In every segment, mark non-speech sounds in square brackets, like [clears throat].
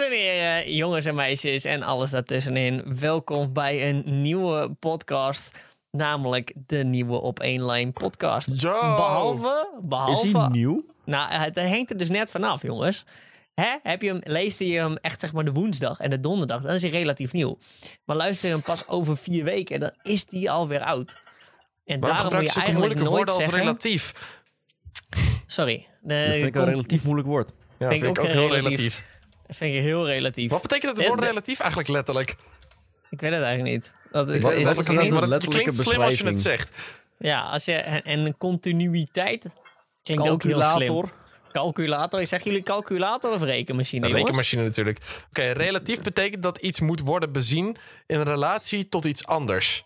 Dames en heren, jongens en meisjes en alles daartussenin. Welkom bij een nieuwe podcast. Namelijk de nieuwe Op één Lijn podcast. Yo! Behalve, Is behalve... hij nieuw? Nou, het hangt er dus net vanaf, jongens. Hè? Heb je hem, leeste je hem echt zeg maar de woensdag en de donderdag, dan is hij relatief nieuw. Maar luister je hem pas over vier weken, dan is die alweer oud. En Waarom daarom moet je eigenlijk nooit woorden als zeggen... relatief? Sorry. De, Dat vind ik een relatief moeilijk woord. Ja, Vind ik ook heel relatief. relatief. Vind ik heel relatief. Wat betekent het woord de- relatief eigenlijk letterlijk? Ik weet het eigenlijk niet. Dat is, Wat- is- wat is- is het Maar het klinkt slim als je het zegt. Ja, als je, en continuïteit klinkt ook heel slim. Calculator. Calculator. Zeggen jullie calculator of rekenmachine, Een jongens? rekenmachine natuurlijk. Oké, relatief betekent dat iets moet worden bezien in relatie tot iets anders.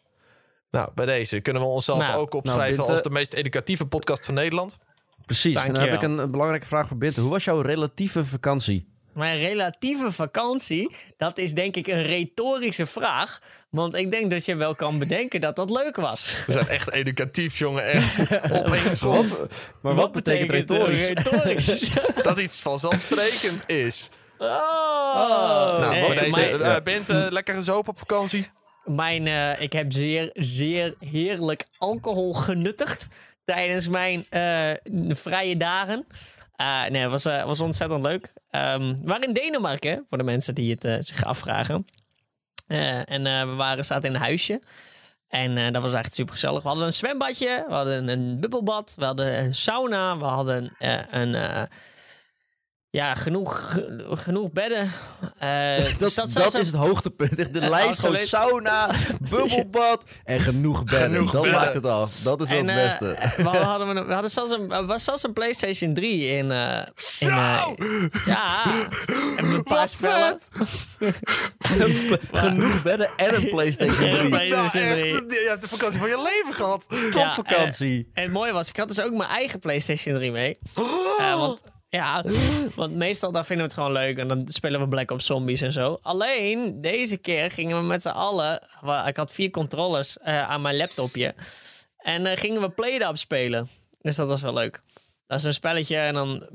Nou, bij deze kunnen we onszelf Nou, ook opschrijven nou, Binte- als de meest educatieve podcast van Nederland. Precies. En dan heb ik een, een belangrijke vraag voor Binte. Hoe was jouw relatieve vakantie? Mijn relatieve vakantie, dat is denk ik een retorische vraag. Want ik denk dat je wel kan bedenken dat dat leuk was. We zijn echt educatief, jongen. Echt [laughs] op één school. Maar wat, betekent retorisch? retorisch? [laughs] Dat iets vanzelfsprekend is. Oh. Nou, deze, mijn- eh, bent eh, lekker gezopen op vakantie? Mijn, eh, ik heb zeer, zeer heerlijk alcohol genuttigd tijdens mijn eh, vrije dagen. Eh, nee, het was, eh, was ontzettend leuk. Ehm, we waren in Denemarken, voor de mensen die het eh, zich afvragen. En we waren, zaten in een huisje. En dat was echt super gezellig. We hadden een zwembadje, we hadden een bubbelbad, we hadden een sauna, we hadden een. Eh, ja, genoeg, ge- genoeg bedden. Eh, [laughs] Dat, er dat, is het hoogtepunt. De [laughs] Eh, lijst sauna, [laughs] bubbelbad en genoeg bedden. Genoeg dat bedden. maakt het af. Dat is het eh, beste. we, hadden, we, we hadden zelfs een, was zelfs een PlayStation 3 in. eh, Zo! in eh, ja, en een paar spellen. genoeg bedden en een PlayStation En een 3. play- Nou, PlayStation echt, 3. je hebt de vakantie van je leven gehad. Topvakantie. En het mooie was, ik had dus ook mijn eigen PlayStation 3 mee. Eh, want [laughs] ja, want meestal dan vinden we het gewoon leuk en dan spelen we Black Ops Zombies en zo. Alleen deze keer gingen we met z'n allen. Ik had vier controllers eh, aan mijn laptopje. En eh, gingen we Play-Doh spelen. Dus dat was wel leuk. Dat is een spelletje en dan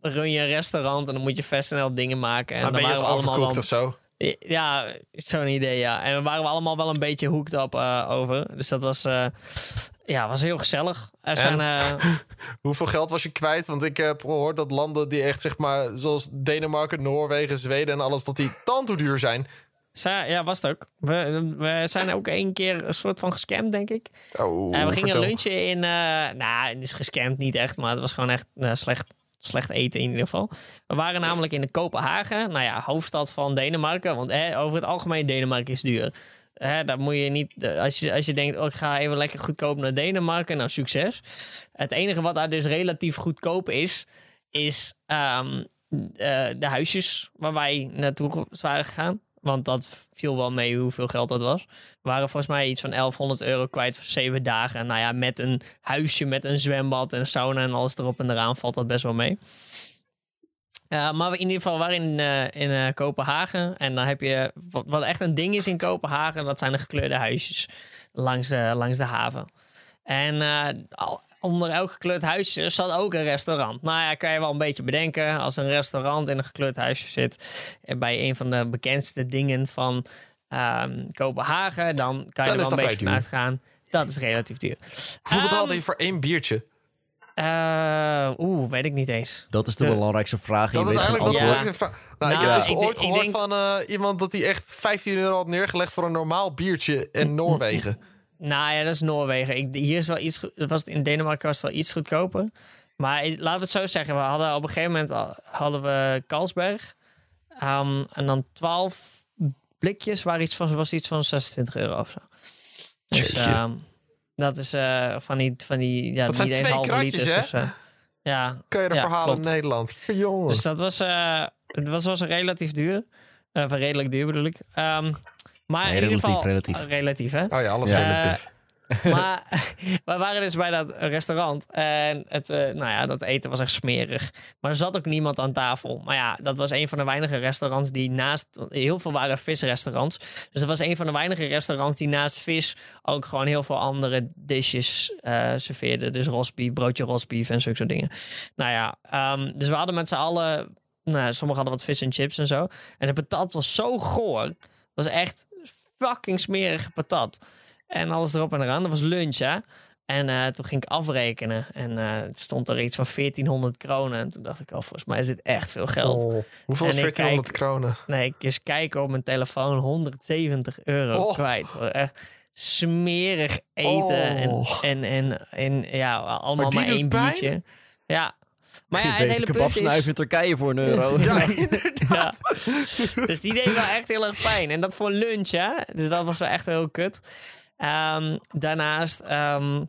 run je een restaurant en dan moet je best snel dingen maken. En Maar dan ben je waren eens we allemaal overkoekt wel- of zo? Ja, zo'n idee, ja. En we waren we allemaal wel een beetje hooked op eh, over. Dus dat was, eh, ja, was heel gezellig. Er zijn, eh, [laughs] Hoeveel geld was je kwijt? Want ik heb gehoord dat landen die echt, zeg maar, zoals Denemarken, Noorwegen, Zweden en alles, dat die tantoeduur zijn. ja, was het ook. We, we zijn ook één keer een soort van gescamd, denk ik. Oh, Eh, we gingen vertel. lunchen in, nou, het is gescamd niet echt, maar het was gewoon echt slecht, slecht eten in ieder geval. We waren namelijk in de Kopenhagen, nou ja, hoofdstad van Denemarken. Want over het algemeen Denemarken is duur. Hè, moet je niet, eh, als je, als je denkt, oh, ik ga even lekker goedkoop naar Denemarken, nou succes. Het enige wat daar dus relatief goedkoop is, is ehm, eh, de huisjes waar wij naartoe waren gegaan. Want dat viel wel mee hoeveel geld dat was. We waren volgens mij iets van 1100 euro kwijt voor zeven dagen. Nou ja, met een huisje, met een zwembad en sauna en alles erop en eraan valt dat best wel mee. Uh, maar in ieder geval waren in, uh, in uh, Kopenhagen. En dan heb je, wat, wat, echt een ding is in Kopenhagen, dat zijn de gekleurde huisjes langs de, langs de haven. En eh, onder elk gekleurd huisje zat ook een restaurant. Nou ja, kan je wel een beetje bedenken. Als een restaurant in een gekleurd huisje zit, bij een van de bekendste dingen van um, Kopenhagen, dan kan je dan er wel een beetje van uitgaan. Dat is relatief duur. Hoeveel betaalde je voor één biertje? Uh, Oeh, weet ik niet eens. Dat is de, De- belangrijkste vraag. Dat Je is eigenlijk wat vraag. Nou, ik heb dus ik ooit denk- gehoord denk- van eh, iemand dat hij echt 15 euro had neergelegd voor een normaal biertje in Noorwegen. Nou ja, dat is Noorwegen. Ik, hier is wel iets. goed- Was het in Denemarken was het wel iets goedkoper. Maar laten we het zo zeggen. We hadden op een gegeven moment hadden we Carlsberg. Um, en dan 12 blikjes waar iets van was iets van 26 euro of zo. Dus ehm, dat is eh, van die van die ja, Dat zijn niet eens halve kratjes, liters hè? of zo. Ja, Kan je er Ja, verhalen klopt. in Nederland? Jongen. dus dat was, eh, het was, was relatief duur. Of redelijk duur bedoel ik. Ehm, maar Nee, in ieder relatief, geval, relatief. eh, relatief hè. Oh ja, alles Ja. relatief. [laughs] maar [laughs] we waren dus bij dat restaurant. En het, eh, nou ja, dat eten was echt smerig. Maar er zat ook niemand aan tafel. Maar ja, dat was een van de weinige restaurants die naast... Heel veel waren visrestaurants. Dus dat was een van de weinige restaurants die naast vis... ook gewoon heel veel andere dishes eh serveerden. Dus rosbief, broodje rosbief en zulke soort dingen. Nou ja, ehm, dus we hadden met z'n allen nou, sommigen hadden wat vis en chips en zo. En de patat was zo goor. Het was echt fucking smerige patat. En alles erop en eraan. Dat was lunch, hè. En eh, toen ging ik afrekenen. En eh, het stond er iets van 1400 kronen. En toen dacht ik al, volgens mij is dit echt veel geld. Oh, hoeveel is En ik 1400 kronen? Nee, ik eens kijken op mijn telefoon. 170 euro Oh. kwijt. Echt smerig eten. Oh. En, en, en, en ja, allemaal Maar één pijn? biertje. Ja. Maar ja, [laughs] het hele kebab punt is... snuiven in Turkije voor een euro. [laughs] Ja, inderdaad. Ja. Dus die deed wel echt heel erg pijn. En dat voor lunch, hè. Dus dat was wel echt heel kut. Ehm, daarnaast... ehm,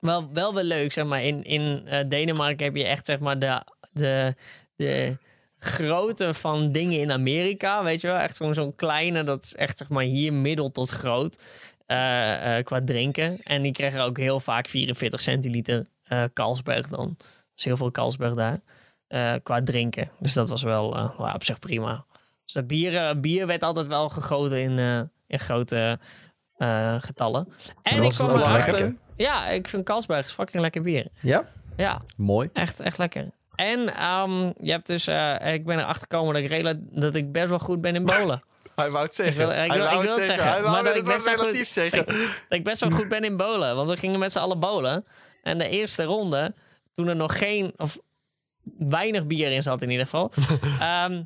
wel, wel wel leuk, zeg maar. In, in eh, Denemarken heb je echt, zeg maar, de... de, de grootte van dingen in Amerika, weet je wel? Echt zo'n zo'n kleine, dat is echt zeg maar hier middel tot groot eh, eh, qua drinken. En die kregen ook heel vaak 44 centiliter eh Carlsberg dan. Dus heel veel Carlsberg daar. eh, qua drinken. Dus dat was wel eh, wel op zich prima. Dus dat bier, eh, bier werd altijd wel gegoten in, eh, in grote eh, getallen. En Dat ik kwam wel erachter... lekker. Ja, ik vind Carlsberg is fucking lekker bier. Ja? Ja, Mooi. Echt, echt lekker. En ehm, je hebt dus, eh, ik ben erachter gekomen dat ik, rela- dat ik best wel goed ben in bowlen. [laughs] Hij wou het Ik zeggen. wil- ik hij wil- wou ik het wil het zeggen. zeggen, Hij wou maar dat het ik wel best wel relatief zeggen. [laughs] dat ik best wel goed ben in bowlen. Want we gingen met z'n allen bowlen. En de eerste ronde, toen er nog geen, of weinig bier in zat in ieder geval. [laughs] ehm,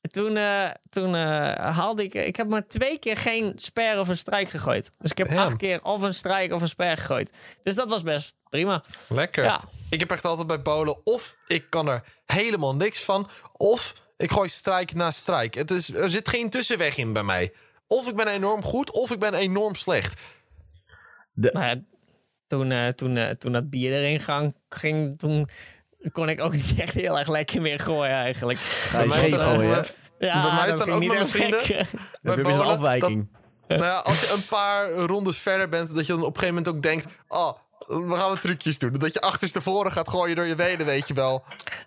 toen eh, toen eh, haalde ik, ik heb maar twee keer geen sper of een strijk gegooid. Dus ik heb Damn. acht keer of een strijk of een sper gegooid. Dus dat was best prima. Lekker. Ja. Ik heb echt altijd bij bowlen of ik kan er helemaal niks van, of ik gooi strijk na strijk. Het is, er zit geen tussenweg in bij mij. Of ik ben enorm goed, of ik ben enorm slecht. Nou ja, toen, eh, toen, eh, toen dat bier erin gang, ging, toen kon ik ook [laughs] niet echt heel erg lekker meer gooien eigenlijk. Ga je mij is ook? Ja, Bij mij is dat dan ging ook niet mijn vrienden. [laughs] Dan heb je bowlen, afwijking. Nou ja, als je een paar rondes verder bent, dat je dan op een gegeven moment ook denkt: oh, we gaan wat trucjes doen. Dat je achterstevoren gaat gooien door je benen, weet je wel.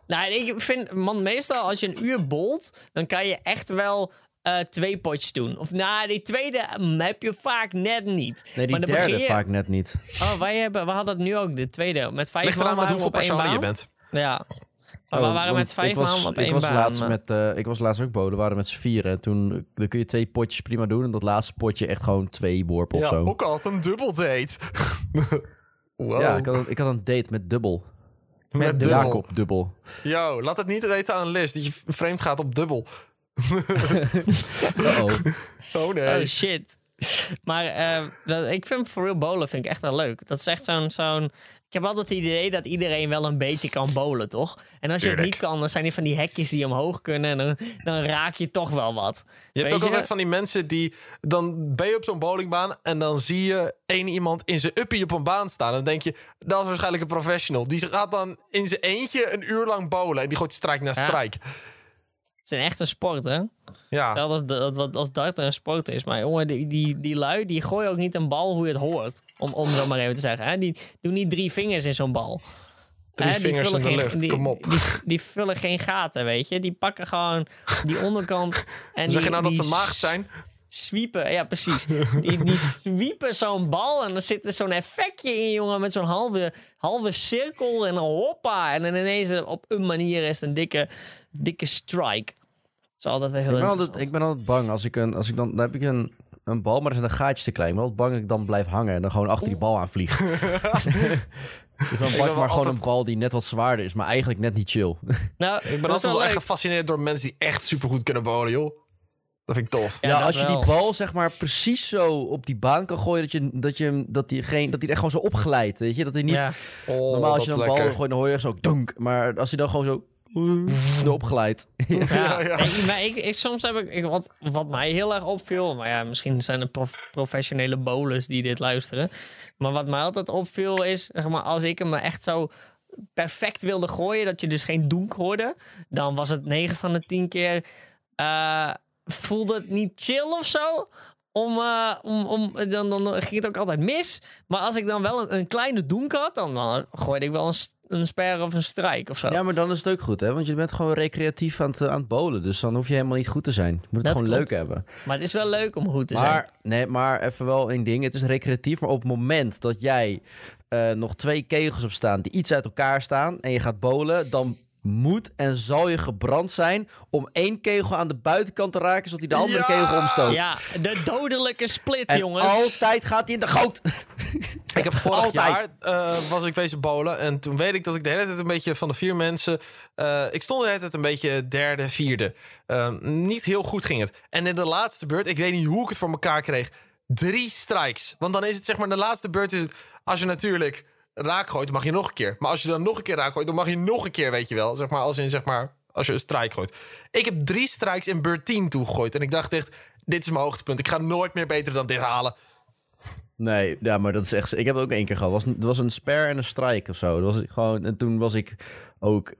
Nou, ik vind, man, meestal als je een uur bolt, dan kan je echt wel eh, twee potjes doen. Of nou, die tweede mm, heb je vaak net niet. Nee, die maar dan derde begin je- vaak net niet. Oh, wij hebben, we hadden het nu ook, de tweede. Met vijf Ligt eraan met waren hoeveel op één personen je bent. Ja. Maar Oh, we waren want met vijf ik was, man op ik één was baan. Laatst maar- met, eh, ik was laatst ook boden, we waren met z'n vieren. En toen dan kun je twee potjes prima doen. En dat laatste potje echt gewoon twee worpen of Ja, zo. ook altijd een dubbel date. [laughs] wow. Ja, ik had, een- ik had een date met dubbel. met dubbel. Jacob dubbel. Yo, laat het niet weten aan Liz dat je vreemd gaat op dubbel. [laughs] Uh-oh. Oh nee. Oh shit. Maar eh, dat, ik vind for real bowlen vind ik echt wel leuk. Dat is echt zo'n... zo'n ik heb altijd het idee dat iedereen wel een beetje kan bowlen, toch? En als je het niet kan, dan zijn die van die hekjes die omhoog kunnen. En dan, dan raak je toch wel wat. Je hebt ook altijd van die mensen die... Dan ben je op zo'n bowlingbaan en dan zie je één iemand in zijn uppie op een baan staan. Dan denk je, dat is waarschijnlijk een professional. Die gaat dan in zijn eentje een uur lang bowlen. En die gooit strijk na Ja. Het is echt een sport, hè? Ja. Hetzelfde als, dat- als, darten een sport is. Maar jongen, die, die, die lui, die gooien ook niet een bal hoe je het hoort. Om, om zo maar even te zeggen. Hè? Die doen niet drie vingers in zo'n bal. Drie Hè, die vingers in vullen de geen- lucht, Die, kom op. Die, die vullen geen gaten, weet je. Die pakken gewoon die onderkant. [laughs] En Zeg die, je nou dat ze maagd zijn? Sweepen, ja precies. [laughs] Die, die sweepen zo'n bal en dan zit er zo'n effectje in, jongen, met zo'n halve, halve cirkel en dan hoppa. En dan ineens op een manier is het een dikke, dikke strike. Dat is altijd wel heel Ik ben, interessant. altijd, ik ben altijd bang als ik een... Als ik dan, dan heb ik een, een bal, maar er zijn de gaatjes te klein. Ik ben altijd bang dat ik dan blijf hangen en dan gewoon achter die bal aan vlieg. [laughs] dus dan pak ik maar gewoon altijd- een bal die net wat zwaarder is, maar eigenlijk net niet chill. [laughs] Nou, Ik ben dat altijd wel wel echt gefascineerd door mensen die echt supergoed kunnen bowlen, joh. Dat vind ik tof. Ja, Ja, dat als je wel. die bal zeg maar precies zo op die baan kan gooien, dat, je, dat, je, dat, die geen, dat die echt gewoon zo opglijdt. Weet je, dat hij niet... Ja. Oh, Normaal als dat je een bal gooit, dan hoor je echt zo dunk. Maar als hij dan gewoon zo glijdt. [laughs] Ja, ja. Ik, maar ik, ik, soms heb ik, ik wat, wat mij heel erg opviel, maar ja, misschien zijn er prof- professionele bowlers die dit luisteren. Maar wat mij altijd opviel is, zeg maar, als ik hem echt zo perfect wilde gooien, dat je dus geen doenk hoorde, dan was het 9 van de 10 keer, eh, voelde het niet chill of zo. Om, eh, om, om, dan, dan ging het ook altijd mis. Maar als ik dan wel een, een kleine doenk had, dan, dan gooide ik wel een, een sper of een strijk of zo. Ja, maar dan is het ook goed, hè? Want je bent gewoon recreatief aan het, aan het bowlen. Dus dan hoef je helemaal niet goed te zijn. Je moet het Dat gewoon klopt. leuk hebben. Maar het is wel leuk om goed te zijn. Maar, nee, maar even wel één ding. Het is recreatief, maar op het moment dat jij eh, nog twee kegels hebt staan die iets uit elkaar staan en je gaat bowlen, dan moet en zal je gebrand zijn om één kegel aan de buitenkant te raken, zodat hij de andere Ja! kegel omstoot. Ja, de dodelijke split, En jongens. altijd gaat hij in de goot. [laughs] Ik heb vorig Altijd. jaar eh, was ik wezen bowlen. En toen weet ik dat ik de hele tijd een beetje van de vier mensen. eh, ik stond de hele tijd een beetje derde, vierde. Eh, niet heel goed ging het. En in de laatste beurt, ik weet niet hoe ik het voor elkaar kreeg. Drie strikes. Want dan is het zeg maar, de laatste beurt is het. Als je natuurlijk raak gooit, dan mag je nog een keer. Maar als je dan nog een keer raak gooit, dan mag je nog een keer, weet je wel. Zeg maar, als je, zeg maar, als je een strike gooit. Ik heb drie strikes in beurt 10 toegegooid. En ik dacht echt, dit is mijn hoogtepunt. Ik ga nooit meer beter dan dit halen. Nee, ja, maar dat is echt... Ik heb het ook één keer gehad. Het was, het was een spare en een strike of zo. Dat was gewoon, en toen was ik ook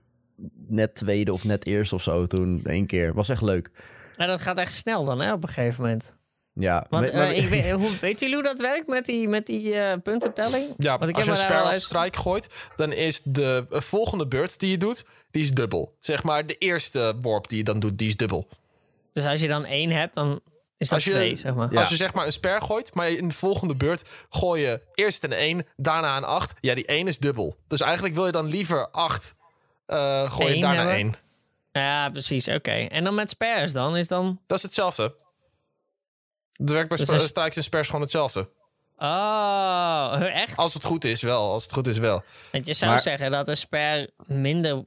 net tweede of net eerste of zo. Toen één keer. was echt leuk. En dat gaat echt snel dan, hè, op een gegeven moment. Ja, Want maar- maar- eh, ik [laughs] weet, hoe, weet jullie hoe dat werkt met die, met die eh, puntentelling? Ja, Want ik als je een eens- strike gooit, dan is de eh, volgende beurt die je doet, die is dubbel. Zeg maar, de eerste worp die je dan doet, die is dubbel. Dus als je dan één hebt, dan is dat Als je- twee, zeg maar. Ja. Als je zeg maar een spare gooit, maar in de volgende beurt gooi je eerst een 1, daarna een 8. Ja, die 1 is dubbel. Dus eigenlijk wil je dan liever 8 eh gooien, daarna hebben. 1. Ja, precies, oké. En dan met spares dan, is dan... Dat is hetzelfde. Het werkt bij Dus is- strikes en spares gewoon hetzelfde. Oh, echt? Als het goed is, wel. Als het goed is, wel. Want je zou Maar- zeggen dat een spare minder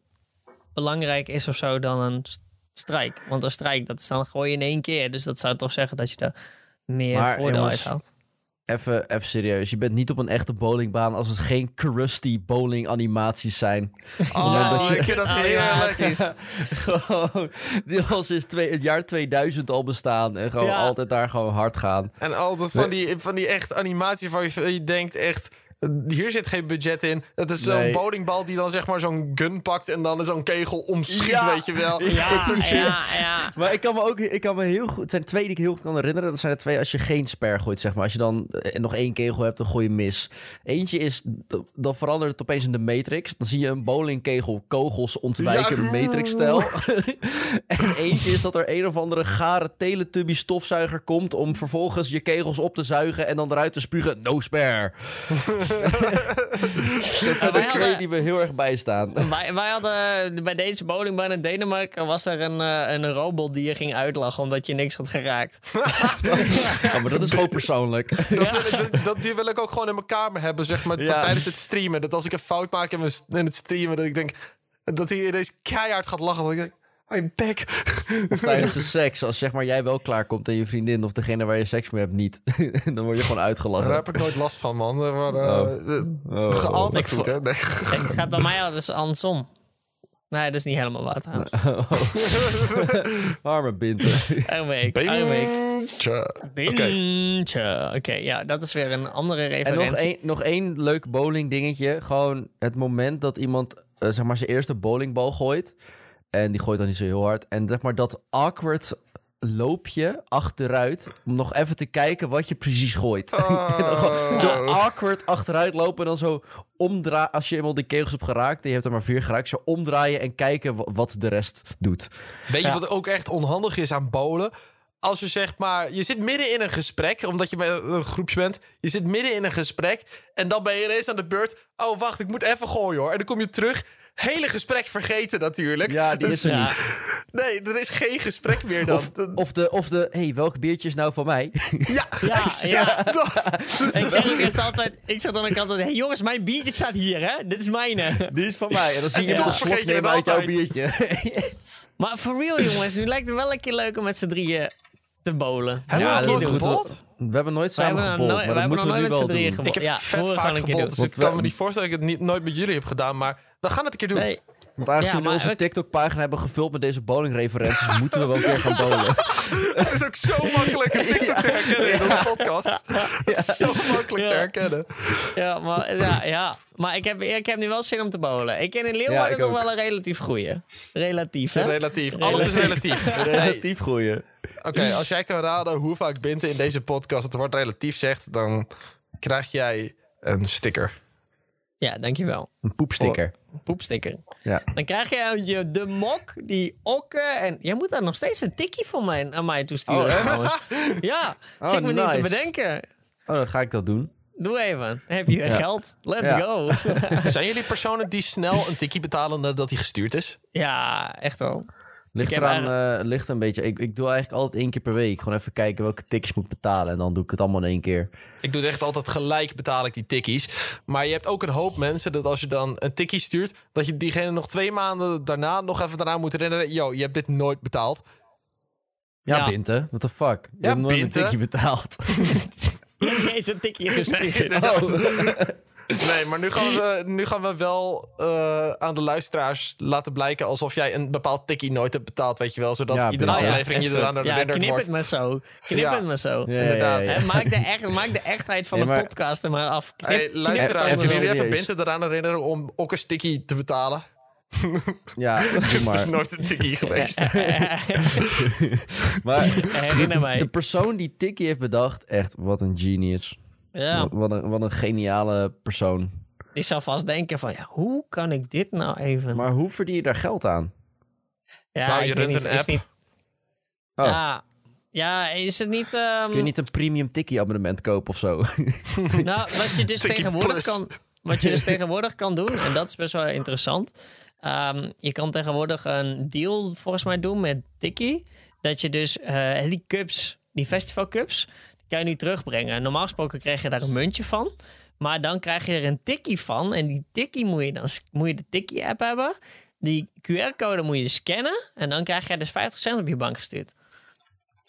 belangrijk is of zo dan een st- strijk. Want een strijk, dat is dan gooi je in één keer. Dus dat zou toch zeggen dat je daar meer Maar, voordeel jongens, uit haalt. Even, even serieus. Je bent niet op een echte bowlingbaan als het geen crusty bowling animaties zijn. Oh, dat je- ik vind dat [laughs] gewoon, die al sinds twee, het jaar 2000 al bestaan. En gewoon Ja. altijd daar gewoon hard gaan. En altijd van die, van die echt animatie je, je denkt echt... Hier zit geen budget in. Het is zo'n Nee. bowlingbal die dan zeg maar zo'n gun pakt... en dan zo'n kegel omschiet, Ja. weet je wel. Ja, Dat soort ja, ja. Maar ik kan me ook ik kan me heel goed. Het zijn twee die ik heel goed kan herinneren. Dat zijn er twee als je geen spare gooit, zeg maar. Als je dan eh, nog één kegel hebt, dan gooi je mis. Eentje is, dan verandert het opeens in de Matrix. Dan zie je een bowlingkegel kogels ontwijken, Ja. Matrix-stijl. [laughs] en eentje is dat er een of andere gare Teletubby stofzuiger komt om vervolgens je kegels op te zuigen en dan eruit te spugen. No spare. Dat zijn wij de twee hadden- die me heel erg bijstaan. [laughs] Wij, wij hadden bij deze bowlingbaan in Denemarken was er een, eh, een robot die je ging uitlachen omdat je niks had geraakt. Ja, [laughs] maar dat is gewoon persoonlijk. Dat, wil ik- dat, dat- die wil ik ook gewoon in mijn kamer hebben, zeg maar, Ja. tijdens het streamen. Dat als ik een fout maak in, mijn, in het streamen, dat ik denk dat hij ineens keihard gaat lachen. Dat ik denk, oh, je bek. tijdens de seks. Als zeg maar jij wel klaarkomt en je vriendin of degene waar je seks mee hebt niet. [laughs] dan word je gewoon uitgelachen. Daar heb ik nooit last van, man. Maar, eh, Oh. Ga altijd Ik goed, hè? Nee. Het gaat bij mij altijd andersom. Nee, dat is niet helemaal waar trouwens. [laughs] Arme binten. Arme week, arme week. Tja. Oké. Ja, dat is weer een andere en referentie. nog één, nog één leuk bowling dingetje. Gewoon het moment dat iemand eh, zeg maar zijn eerste bowlingbal gooit. En die gooit dan niet zo heel hard. En zeg maar dat awkward loopje achteruit. Om nog even te kijken wat je precies gooit. [laughs] Gewoon zo awkward achteruit lopen en dan zo omdraaien. Als je eenmaal die kegels hebt geraakt en je hebt er maar vier geraakt. Zo omdraaien en kijken wa- wat de rest doet. Weet je Ja. wat ook echt onhandig is aan bowlen? Als je zeg maar, je zit midden in een gesprek, omdat je bij een groepje bent. Je zit midden in een gesprek en dan ben je ineens aan de beurt. Oh, wacht, ik moet even gooien hoor. En dan kom je terug. Hele gesprek vergeten natuurlijk. Ja, die Dus- is er Ja. niet. Nee, er is geen gesprek meer dan. Of, of de, of de hey, welk biertje is nou van mij? ja, [laughs] Ja, [laughs] exact dat. Dat Ik is zeg ook echt altijd, ik zeg dan ook altijd, hey jongens, mijn biertje staat hier, hè? Dit is mijne. Die is van mij. En dan zie je Ja. Toch slok vergeet je nemen uit het jouw biertje. Maar for real, jongens, nu lijkt het wel een keer leuk om met z'n drieën te bowlen. Hebben Ja, we dat nooit we-? We hebben nooit samen gebold, maar hebben moeten we nog nu nooit wel met z'n doen. drieën gebold. Ik heb Ja, vet we vaak gebold, dus ik we- kan me niet voorstellen dat ik het niet, nooit met jullie heb gedaan. Maar we gaan het een keer doen. Nee, Want aangezien Ja, we maar onze TikTok-pagina hebben gevuld met deze bowlingreferenties, moeten we wel een keer gaan bowlen. [laughs] Het is ook zo makkelijk een TikTok te herkennen in onze podcast. Het is zo makkelijk Ja. te herkennen. ja, maar, ja, ja. maar ik, heb, ik heb nu wel zin om te bowlen. Ik ken in Leeuwarden ik nog wel een relatief goeie. Relatief, hè? Relatief. Alles is relatief. [laughs] Relatief gooien. Oké, als jij kan raden hoe vaak Binte in deze podcast het woord relatief zegt, dan krijg jij een sticker. Ja, dankjewel. Een poepsticker. Poepsticker. Ja. Dan krijg je de mok, die okken. En jij moet daar nog steeds een tikkie van mij, aan mij toesturen. Oh. [laughs] Ja, Oh, zit ik me niet te bedenken. Oh, dan ga ik dat doen. Doe even. Heb je Ja. geld. Let's Ja. go. Zijn jullie personen die snel een tikkie betalen nadat hij gestuurd is? ja, echt wel. Ligt eraan, eh, ligt een beetje. Ik, ik doe eigenlijk altijd één keer per week. Gewoon even kijken welke ik moet betalen. En dan doe ik het allemaal in één keer. Ik doe het echt altijd gelijk betaal ik die tikkies. Maar je hebt ook een hoop mensen dat als je dan een tikkie stuurt... dat je diegene nog twee maanden daarna nog even daarna moet herinneren... yo, je hebt dit nooit betaald. Ja, Ja. Binte. What the fuck? Je Ja, hebt nooit Binte. een tikje betaald. [laughs] Je hebt eens een tikje gestuurd. Nee, [laughs] [laughs] maar nu gaan we, [laughs] nu gaan we wel eh, aan de luisteraars laten blijken... alsof jij een bepaald tikkie nooit hebt betaald, weet je wel. Zodat Ja, iedere ja, aflevering je eraan goed. Ja, herinnerd knip wordt. het maar zo. Knip Ja. het maar zo. Ja, Inderdaad. ja, ja. Maak, de echt, maak de echtheid van Ja, de maar- podcast er maar af. Knip, Hey, knip luisteraars, willen jullie even Binte eraan herinneren om ook een tikkie te betalen? Ja, [laughs] Er is maar. nooit een tikkie geweest. [laughs] maar Herinner mij. de persoon die tikkie heeft bedacht, echt, wat een genius. Ja, Wat, wat een, wat een geniale persoon. die zal vast denken van, ja, hoe kan ik dit nou even... Maar hoe verdien je daar geld aan? ja, Nou, je runt niet, een is app. Niet, Oh. Ja, ja, is het niet... ehm, Kun je niet een premium tikkie abonnement kopen of zo? [laughs] Nou, wat je dus tegenwoordig Plus. kan, wat je dus tegenwoordig kan doen, en dat is best wel interessant. Ehm, je kan tegenwoordig een deal volgens mij doen met Tikkie. Dat je dus eh die cups, die festival cups, kan je nu terugbrengen. Normaal gesproken krijg je daar een muntje van. Maar dan krijg je er een tikkie van. En die tikkie moet je dan moet je de tikkie app hebben. Die QR-code moet je scannen. En dan krijg je dus 50 cent op je bank gestuurd.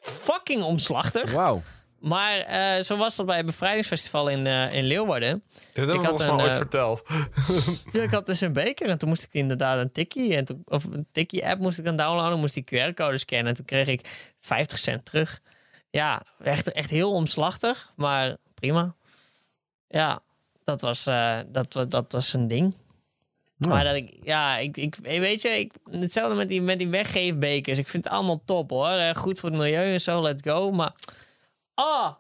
Fucking omslachtig. Wauw. Maar eh, zo was dat bij het bevrijdingsfestival in, eh, in Leeuwarden. Dit hebben we had volgens mij ooit eh, verteld. [laughs] Ja, ik had dus een beker en toen moest ik inderdaad een tikkie, en toen, of een tikkie-app moest ik dan downloaden, moest die QR-code scannen en toen kreeg ik 50 cent terug. Ja, echt, echt heel omslachtig, maar prima. Ja, dat was, eh, dat, dat was een ding. Ja. Maar dat ik, ja, ik, ik, weet je, ik, hetzelfde met die, met die weggeefbekers. Ik vind het allemaal top hoor. Eh, Goed voor het milieu en zo, let's go. Maar, ah,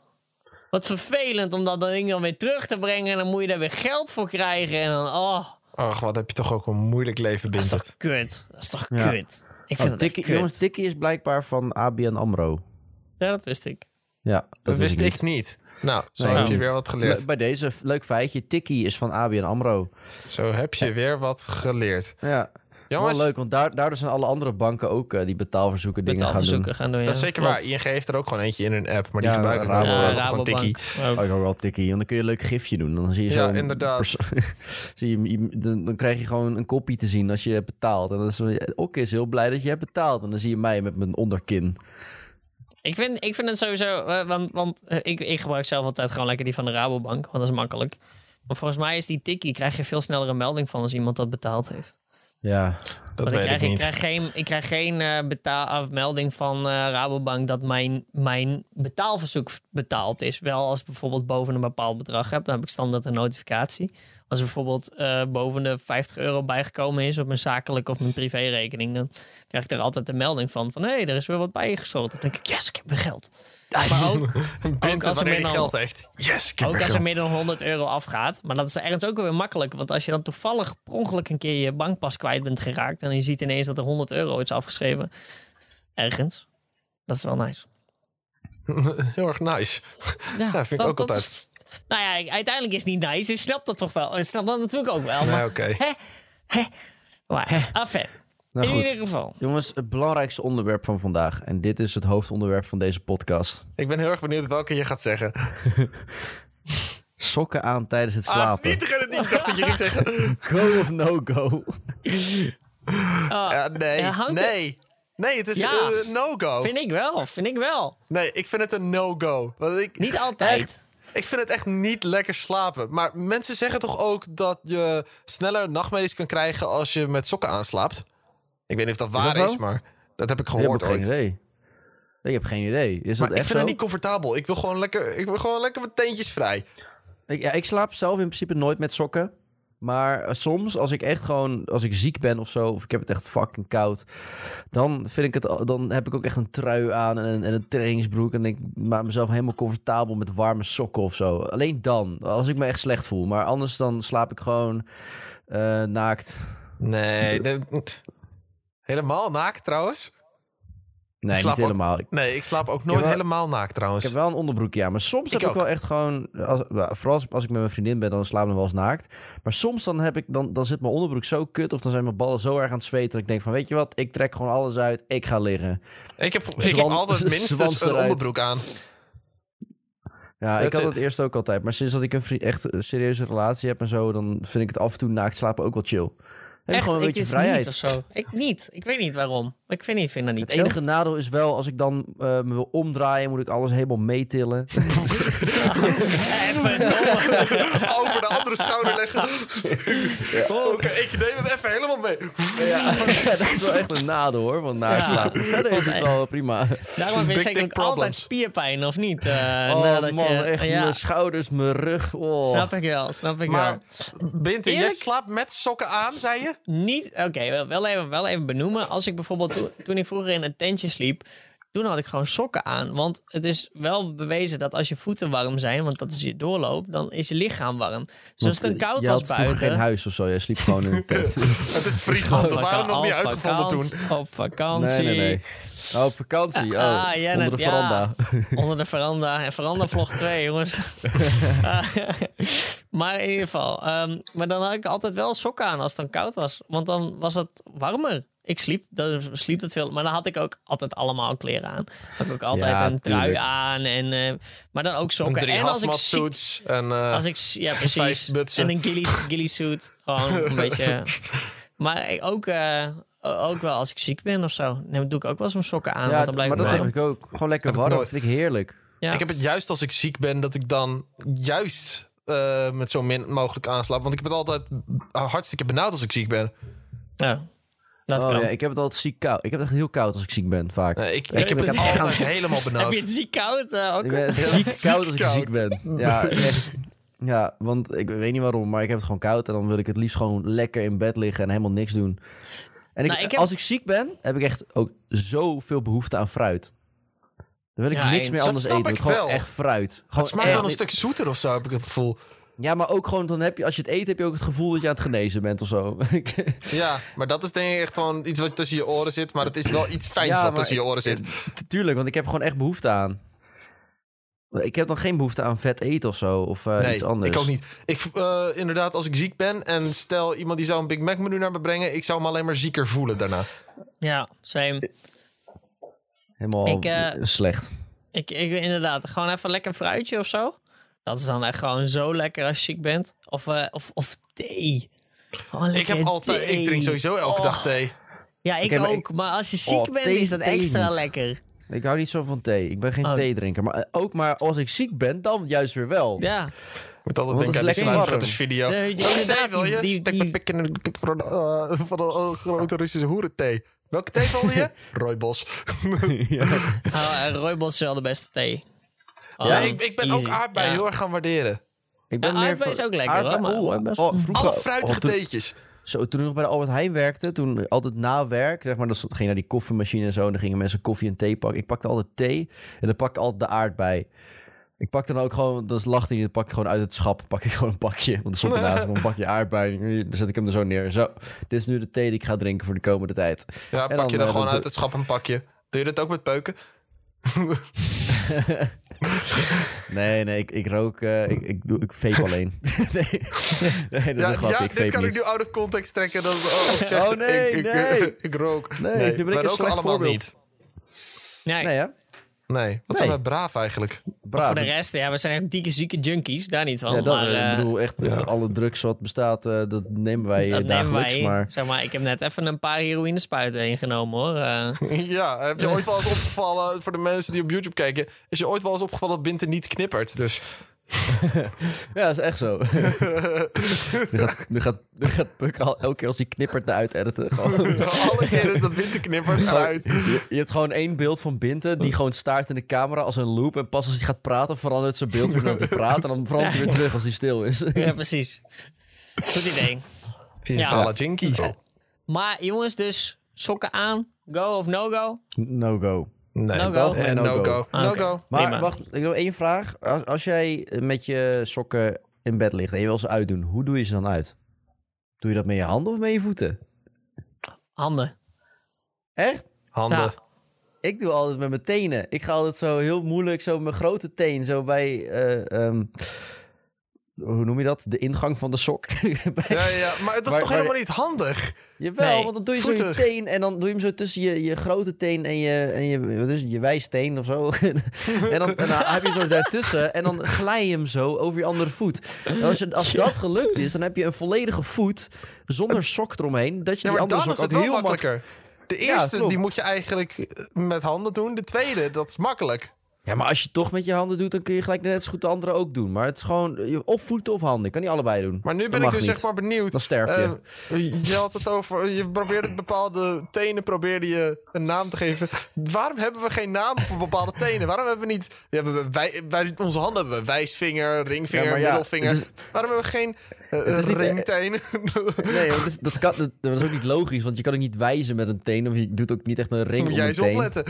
wat vervelend om dat ding dan weer terug te brengen. En dan moet je daar weer geld voor krijgen. En dan, oh, Ach, wat heb je toch ook een moeilijk leven, dat is toch kut. Dat is toch Ja. kut. Ik vind Oh, kut. jongens, tikkie is blijkbaar van ABN AMRO. Ja, dat wist ik. Ja, dat, Dat wist ik niet. Nou, zo Nee, heb je weer wat geleerd. Bij deze, leuk feitje, tikkie is van ABN AMRO. Zo heb je weer wat geleerd. Ja, Jongens, wel leuk, want daar, daardoor zijn alle andere banken ook eh, die betaalverzoeken dingen gaan doen. Betaalverzoeken gaan doen. ja. dat is zeker waar. ING heeft er ook gewoon eentje in hun app. Maar die Ja, gebruiken Rabo- Ja, altijd gewoon tikkie. ook. Oh, ik hoor wel tikkie. En dan kun je een leuk gifje doen. Dan zie je Ja, zo. inderdaad. [laughs] zie je, dan, dan krijg je gewoon een kopie te zien als je hebt betaald. En dan is zo- ook is heel blij dat je hebt betaald. En dan zie je mij met mijn onderkin. Ik vind, ik vind het sowieso, eh, want, want eh, ik, ik gebruik zelf altijd gewoon lekker die van de Rabobank, want dat is makkelijk. Maar volgens mij is die tikkie, krijg je veel sneller een melding van als iemand dat betaald heeft. Ja, Dat weet ik krijg, ik niet. krijg geen, ik krijg geen eh, betaal, of melding van eh, Rabobank dat mijn, mijn betaalverzoek betaald is. Wel als ik bijvoorbeeld boven een bepaald bedrag heb, dan heb ik standaard een notificatie. Als er bijvoorbeeld eh, boven de 50 euro bijgekomen is op mijn zakelijke of mijn privérekening, dan krijg ik er altijd een melding van. Van hé, hey, er is weer wat bijgesloten. Dan denk ik, yes, ik heb weer geld. Maar [laughs] ook, als er meer dan- geld heeft. Yes, ik heb ook als er geld. meer dan 100 euro afgaat. Maar dat is ergens ook weer makkelijk. Want als je dan toevallig per ongeluk een keer je bankpas kwijt bent geraakt. en je ziet ineens dat er 100 euro is afgeschreven. ergens. Dat is wel nice. [laughs] Heel erg nice. Ja, vind ik ook altijd. is- nou ja, uiteindelijk is het niet nice. Je snapt dat toch wel. Je snapt dat natuurlijk ook wel. Nee, Maar, oké. hè, hè. Maar, enfin, nou in goed. ieder geval. Jongens, het belangrijkste onderwerp van vandaag. En dit is het hoofdonderwerp van deze podcast. Ik ben heel erg benieuwd welke je gaat zeggen. [laughs] Sokken aan tijdens het Ah, het slapen. is niet degene die ik dacht dat je ging zeggen. [laughs] Go of no go? Oh, Ja, nee, nee. Nee, het is Ja. een no-go. Vind ik wel, vind ik wel. Nee, ik vind het een no-go. Ik, Niet altijd. Echt? Ik vind het echt niet lekker slapen. Maar mensen zeggen toch ook dat je sneller nachtmerries kan krijgen als je met sokken aanslaapt? Ik weet niet of dat waar dat is, maar dat heb ik Ik heb gehoord geen idee. Ik heb geen idee. Is Maar dat ik vind zo? het niet comfortabel. Ik wil gewoon lekker, ik wil gewoon lekker mijn teentjes vrij. Ik, ja, ik slaap zelf in principe nooit met sokken. Maar eh, soms, als ik echt gewoon, als ik ziek ben of zo, of ik heb het echt fucking koud, dan vind ik het, dan heb ik ook echt een trui aan en een, en een trainingsbroek en ik maak mezelf helemaal comfortabel met warme sokken of zo. Alleen dan, als ik me echt slecht voel. Maar anders dan slaap ik gewoon eh, naakt. Nee, [laughs] helemaal naakt trouwens. Nee, niet ook- helemaal. Ik, Nee, ik slaap ook nooit wel- helemaal naakt trouwens. ik heb wel een onderbroekje aan. Maar soms Ik heb ik wel echt gewoon... Als, vooral als, ik met mijn vriendin ben, dan slaap ik nog wel eens naakt. Maar soms dan, heb ik, dan, dan zit mijn onderbroek zo kut... of dan zijn mijn ballen zo erg aan het zweten... dat ik denk van, weet je wat? Ik trek gewoon alles uit. Ik ga liggen. Ik heb, ik heb altijd [laughs] minstens een onderbroek aan. Ja, ik had het eerst ook altijd. Maar sinds dat ik een echt een serieuze relatie heb en zo... dan vind ik het af en toe naakt slapen ook wel chill. Heb je Echt, gewoon een ik beetje vrijheid. niet of zo. Ik niet. Ik weet niet waarom. Ik vind, niet, vind dat niet Het enige nadeel is wel, als ik dan eh, me wil omdraaien... moet ik alles helemaal meetillen. [laughs] Even. Over de andere schouder leggen. Oké, ik neem hem even helemaal mee. [laughs] ja, dat is wel echt een nadeel hoor, van naakt Ja. Verder is het wel prima. Daarom heb je zeker ook altijd spierpijn, of niet? Eh, Oh nadat man, je, echt ja, mijn schouders, mijn rug. Oh. Snap ik wel, snap ik Maar wel. Binte, jij slaapt met sokken aan, zei je? Niet, oké, wel- wel, even, wel even benoemen. Als ik bijvoorbeeld, toen, toen ik vroeger in een tentje sliep, toen had ik gewoon sokken aan. Want het is wel bewezen dat als je voeten warm zijn, want dat is je doorloop, dan is je lichaam warm. Dus als het dan koud je was buiten... geen huis of zo, je sliep gewoon in een [laughs] tent. Het is Friesland, we op waren nog niet op uitgevonden toen. vakantie- Op vakantie. Nee, nee, nee. Oh, op vakantie. Oh, Ah, ja, onder de ja. veranda. Onder de veranda. En veranda vlog 2, jongens. [laughs] [laughs] Maar in ieder geval. ehm, maar dan had ik altijd wel sokken aan als het dan koud was. Want dan was het warmer. Ik sliep, dan sliep het veel. Maar dan had ik ook altijd allemaal kleren aan. Had ik ook altijd Ja, een trui tuurlijk. aan. En, eh, maar dan ook Een sokken. drie En als ik suits en eh, als ik, ja, [laughs] vijf precies. En een ghillie, [laughs] ghillie suit. Gewoon een beetje. Maar ik ook, eh, ook wel als ik ziek ben of zo. Dan doe ik ook wel eens mijn sokken aan. Ja, want dan blijf maar dat warm. heb ik ook. Gewoon lekker warm. nooit. vind ik heerlijk. Ja. Ik heb het juist als ik ziek ben, dat ik dan juist eh, met zo min mogelijk aanslaap. Want ik heb het altijd hartstikke benauwd als ik ziek ben. Ja, dat Oh, kan. ja, ik heb het altijd ziek koud. Ik heb het echt heel koud als ik ziek ben, vaak. Nee, ik, ik heb het heb echt altijd helemaal Heb benauwd. je het ziek koud ook? Ik ben [laughs] ziek koud als ik ziek ben. Ja, echt. Ja, want ik weet niet waarom, maar ik heb het gewoon koud. En dan wil ik het liefst gewoon lekker in bed liggen en helemaal niks doen. En ik, Nou, ik heb- als ik ziek ben, heb ik echt ook zoveel behoefte aan fruit. Dan wil ik Ja, niks eens. meer Dat anders eten. ik Gewoon wel. echt fruit. Het smaakt echt- wel een stuk zoeter of zo, heb ik het gevoel. Ja, maar ook gewoon, dan heb je, als je het eet, heb je ook het gevoel dat je aan het genezen bent of zo. [laughs] Ja, maar dat is denk ik echt gewoon iets wat tussen je oren zit. Maar het is wel iets fijns Ja, wat tussen je oren zit. Tuurlijk, want ik heb gewoon echt behoefte aan. Ik heb dan geen behoefte aan vet eten of zo, of eh, nee, iets anders. ik ook niet. Ik, eh, inderdaad, als ik ziek ben en stel iemand die zou een Big Mac menu naar me brengen, ik zou me alleen maar zieker voelen daarna. Ja, same. Helemaal Ik, eh, slecht. Ik, ik, inderdaad, gewoon even lekker een fruitje of zo. Dat is dan echt gewoon zo lekker als je ziek bent. Of, eh, of, of thee. Gewoon Ik heb altijd, thee. ik drink sowieso elke Oh. dag thee. Ja, ik ook. ik- Maar als je ziek Oh, bent, thee- is dat extra niet. lekker. Ik hou niet zo van thee. Ik ben geen Oh. theedrinker. Maar eh, ook maar als ik ziek ben, dan juist weer wel. Ja. Ik moet altijd denken aan die sluitfoto's video. Thee wil je? die- Stek mijn pik in een van een, grote Russische hoerenthee. Welke thee wilde je? Rooibos. Ah, Rooibos is wel de beste thee. Oh, ja, ik, ik ben ook easy. aardbei Ja. heel erg gaan waarderen. Ik ben Ja, meer aardbei van- is ook lekker, hoor, aardbei- oh, oh, vroeger, Alle fruitige oh, toen- theetjes. Zo, toen ik nog bij de Albert Heijn werkte, toen altijd na werk, zeg maar, dan ging je naar die koffiemachine en zo, en dan gingen mensen koffie en thee pakken. Ik pakte altijd thee en dan pak ik altijd de aardbei. Ik pakte dan ook gewoon, dat niet, dan pak ik gewoon uit het schap, pak ik gewoon een pakje. Want er stond [laughs] ernaast gewoon een pakje aardbei. Dan zet ik hem er zo neer. Zo, dit is nu de thee die ik ga drinken voor de komende tijd. Ja, En pak dan, je dan eh, gewoon dan uit het schap een pakje. Doe je dat ook met peuken? [laughs] Nee, nee, ik, ik rook, eh, ik, ik, doe, ik vape alleen. [laughs] nee, nee, dat is Ja, een grapje, ja ik dit kan ik nu out of context trekken. Dat, oh, ik zeg Oh, het, nee, ik, ik, nee. ik rook. Nee, nu ben ik een slecht allemaal voorbeeld. niet. Nee, Nee, hè? Nee, wat zijn wij braaf eigenlijk. Braaf. voor de rest, ja, we zijn echt dikke zieke junkies. Daar niet van. Ja, dat, maar, eh, eh, ik bedoel, echt, eh, alle drugs wat bestaat, eh, dat nemen wij dat eh, nemen dagelijks. wij. Maar Zeg maar, ik heb net even een paar heroïne spuiten ingenomen hoor. Eh, [laughs] Ja, heb je ooit wel eens opgevallen, voor de mensen die op YouTube kijken, is je ooit wel eens opgevallen dat Binte niet knippert? Dus [laughs] ja, dat is echt zo. [laughs] nu, gaat, nu, gaat, nu gaat Puk al elke keer als hij knippert eruit editen. Gewoon. [laughs] alle keren dat Binte knippert eruit. Je, je hebt gewoon één beeld van Binte die gewoon staart in de camera als een loop. En pas als hij gaat praten verandert zijn beeld weer naar hij praat. En dan verandert hij weer terug als hij stil is. ja, precies. Goed idee. Ja. Jinky. Maar jongens, dus sokken aan. Go of no go? No go. Nee, No dat go? en No no go. go. Ah, No. Maar Prima. wacht, ik heb nog één vraag. Als, als jij met je sokken in bed ligt en je wil ze uitdoen, hoe doe je ze dan uit? Doe je dat met je handen of met je voeten? Handen. Echt? Handen. Ja. Ik doe altijd met mijn tenen. Ik ga altijd zo heel moeilijk, zo met mijn grote teen, zo bij, eh, ehm, hoe noem je dat? De ingang van de sok. [laughs] Ja, ja, maar dat is Maar- toch maar- helemaal niet handig? Jawel, Nee, want dan doe je zo je teen en dan doe je hem zo tussen je, je grote teen en je, en je, wat is het, je wijsteen of zo. [laughs] en, dan, en dan heb je hem zo daartussen en dan glij je hem zo over je andere voet. En als, je, als dat gelukt is, dan heb je een volledige voet zonder sok eromheen. Dat je Ja, die andere dan is het heel makkelijk... makkelijker. De eerste, die moet je eigenlijk met handen doen. De tweede, dat is makkelijk. Ja, maar als je toch met je handen doet, dan kun je gelijk net zo goed de andere ook doen. Maar het is gewoon of voeten of handen. Ik kan niet allebei doen. Maar nu ben ik dus niet. echt maar benieuwd. Dan sterf je. Eh, je had het over, je probeerde bepaalde tenen probeerde je een naam te geven. Waarom hebben we geen naam voor bepaalde tenen? Waarom hebben we niet, we hebben wij, bij onze handen hebben we wijsvinger, ringvinger, Ja, maar ja, middelvinger. Waarom hebben we geen Het is niet- ringtenen? [laughs] Nee, dat, is, dat, kan, dat, dat is ook niet logisch, want je kan ook niet wijzen met een teen. Of je doet ook niet echt een ring Moet jij een eens teen. opletten.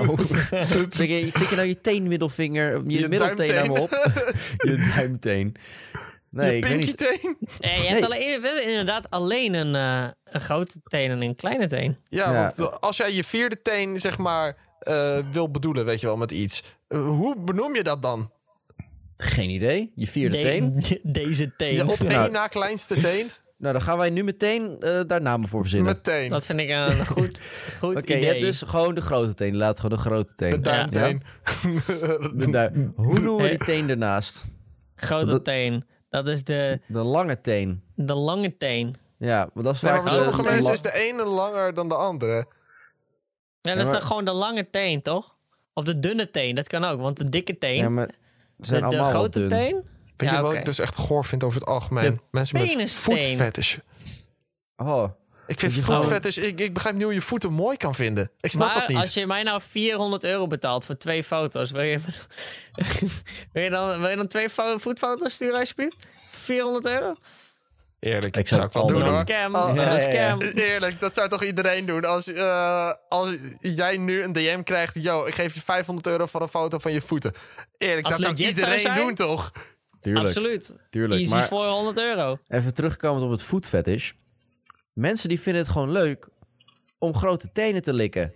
Oh. [laughs] Zit, je, zit je nou je teenmiddelvinger, je, Je middelteen aan me op? [laughs] je duimteen. Nee, je niet. pinkyteen. Eh, je hebt alleen, we hebben inderdaad alleen een, eh, een grote teen en een kleine teen. Ja, Ja. want als jij je vierde teen, zeg maar, eh, wil bedoelen, weet je wel, met iets. eh, hoe benoem je dat dan? Geen idee. Je vierde De- teen. [laughs] Deze teen. Je op één Nou. na kleinste teen? Nou, dan gaan wij nu meteen eh, daar namen voor verzinnen. Met teen. Dat vind ik een [laughs] goed, goed Oké, je idee. hebt dus gewoon de grote teen. Laat gewoon de grote teen. Met duimteen. De duim- [laughs] Hoe noemen we die teen ernaast? Grote dat- teen. Dat is de, De lange teen. de lange teen. Ja, maar dat is Nee, maar vaak voor de- sommige de mensen is de ene langer dan de andere. Ja, dat is maar- dan gewoon de lange teen, toch? Of de dunne teen, dat kan ook. Want de dikke teen, Ja, maar zijn de, de allemaal wel grote dun. teen... Weet Ja, je wat ik dus echt goor vind over het algemeen? De Mensen met voetfetish. Oh, Ik vind voetfetish... Ik, ik begrijp niet hoe je voeten mooi kan vinden. Ik snap maar dat niet. als je mij nou 400 euro betaalt voor twee foto's, wil je, [laughs] wil je, dan, wil je dan twee fo- voetfoto's sturen alsjeblieft? 400 euro? Eerlijk, Ik zou ik wel het doen hoor. Een scam. Oh, ja, ja. scam. Eerlijk, dat zou toch iedereen doen? Als, eh, als jij nu een DM krijgt... Yo, ik geef je 500 euro voor een foto van je voeten. Eerlijk, Als dat zou iedereen zijn? doen toch? tuurlijk. Absoluut. tuurlijk. Easy maar voor 100 euro. even terugkomend op het voetfetish. Mensen die vinden het gewoon leuk om grote tenen te likken.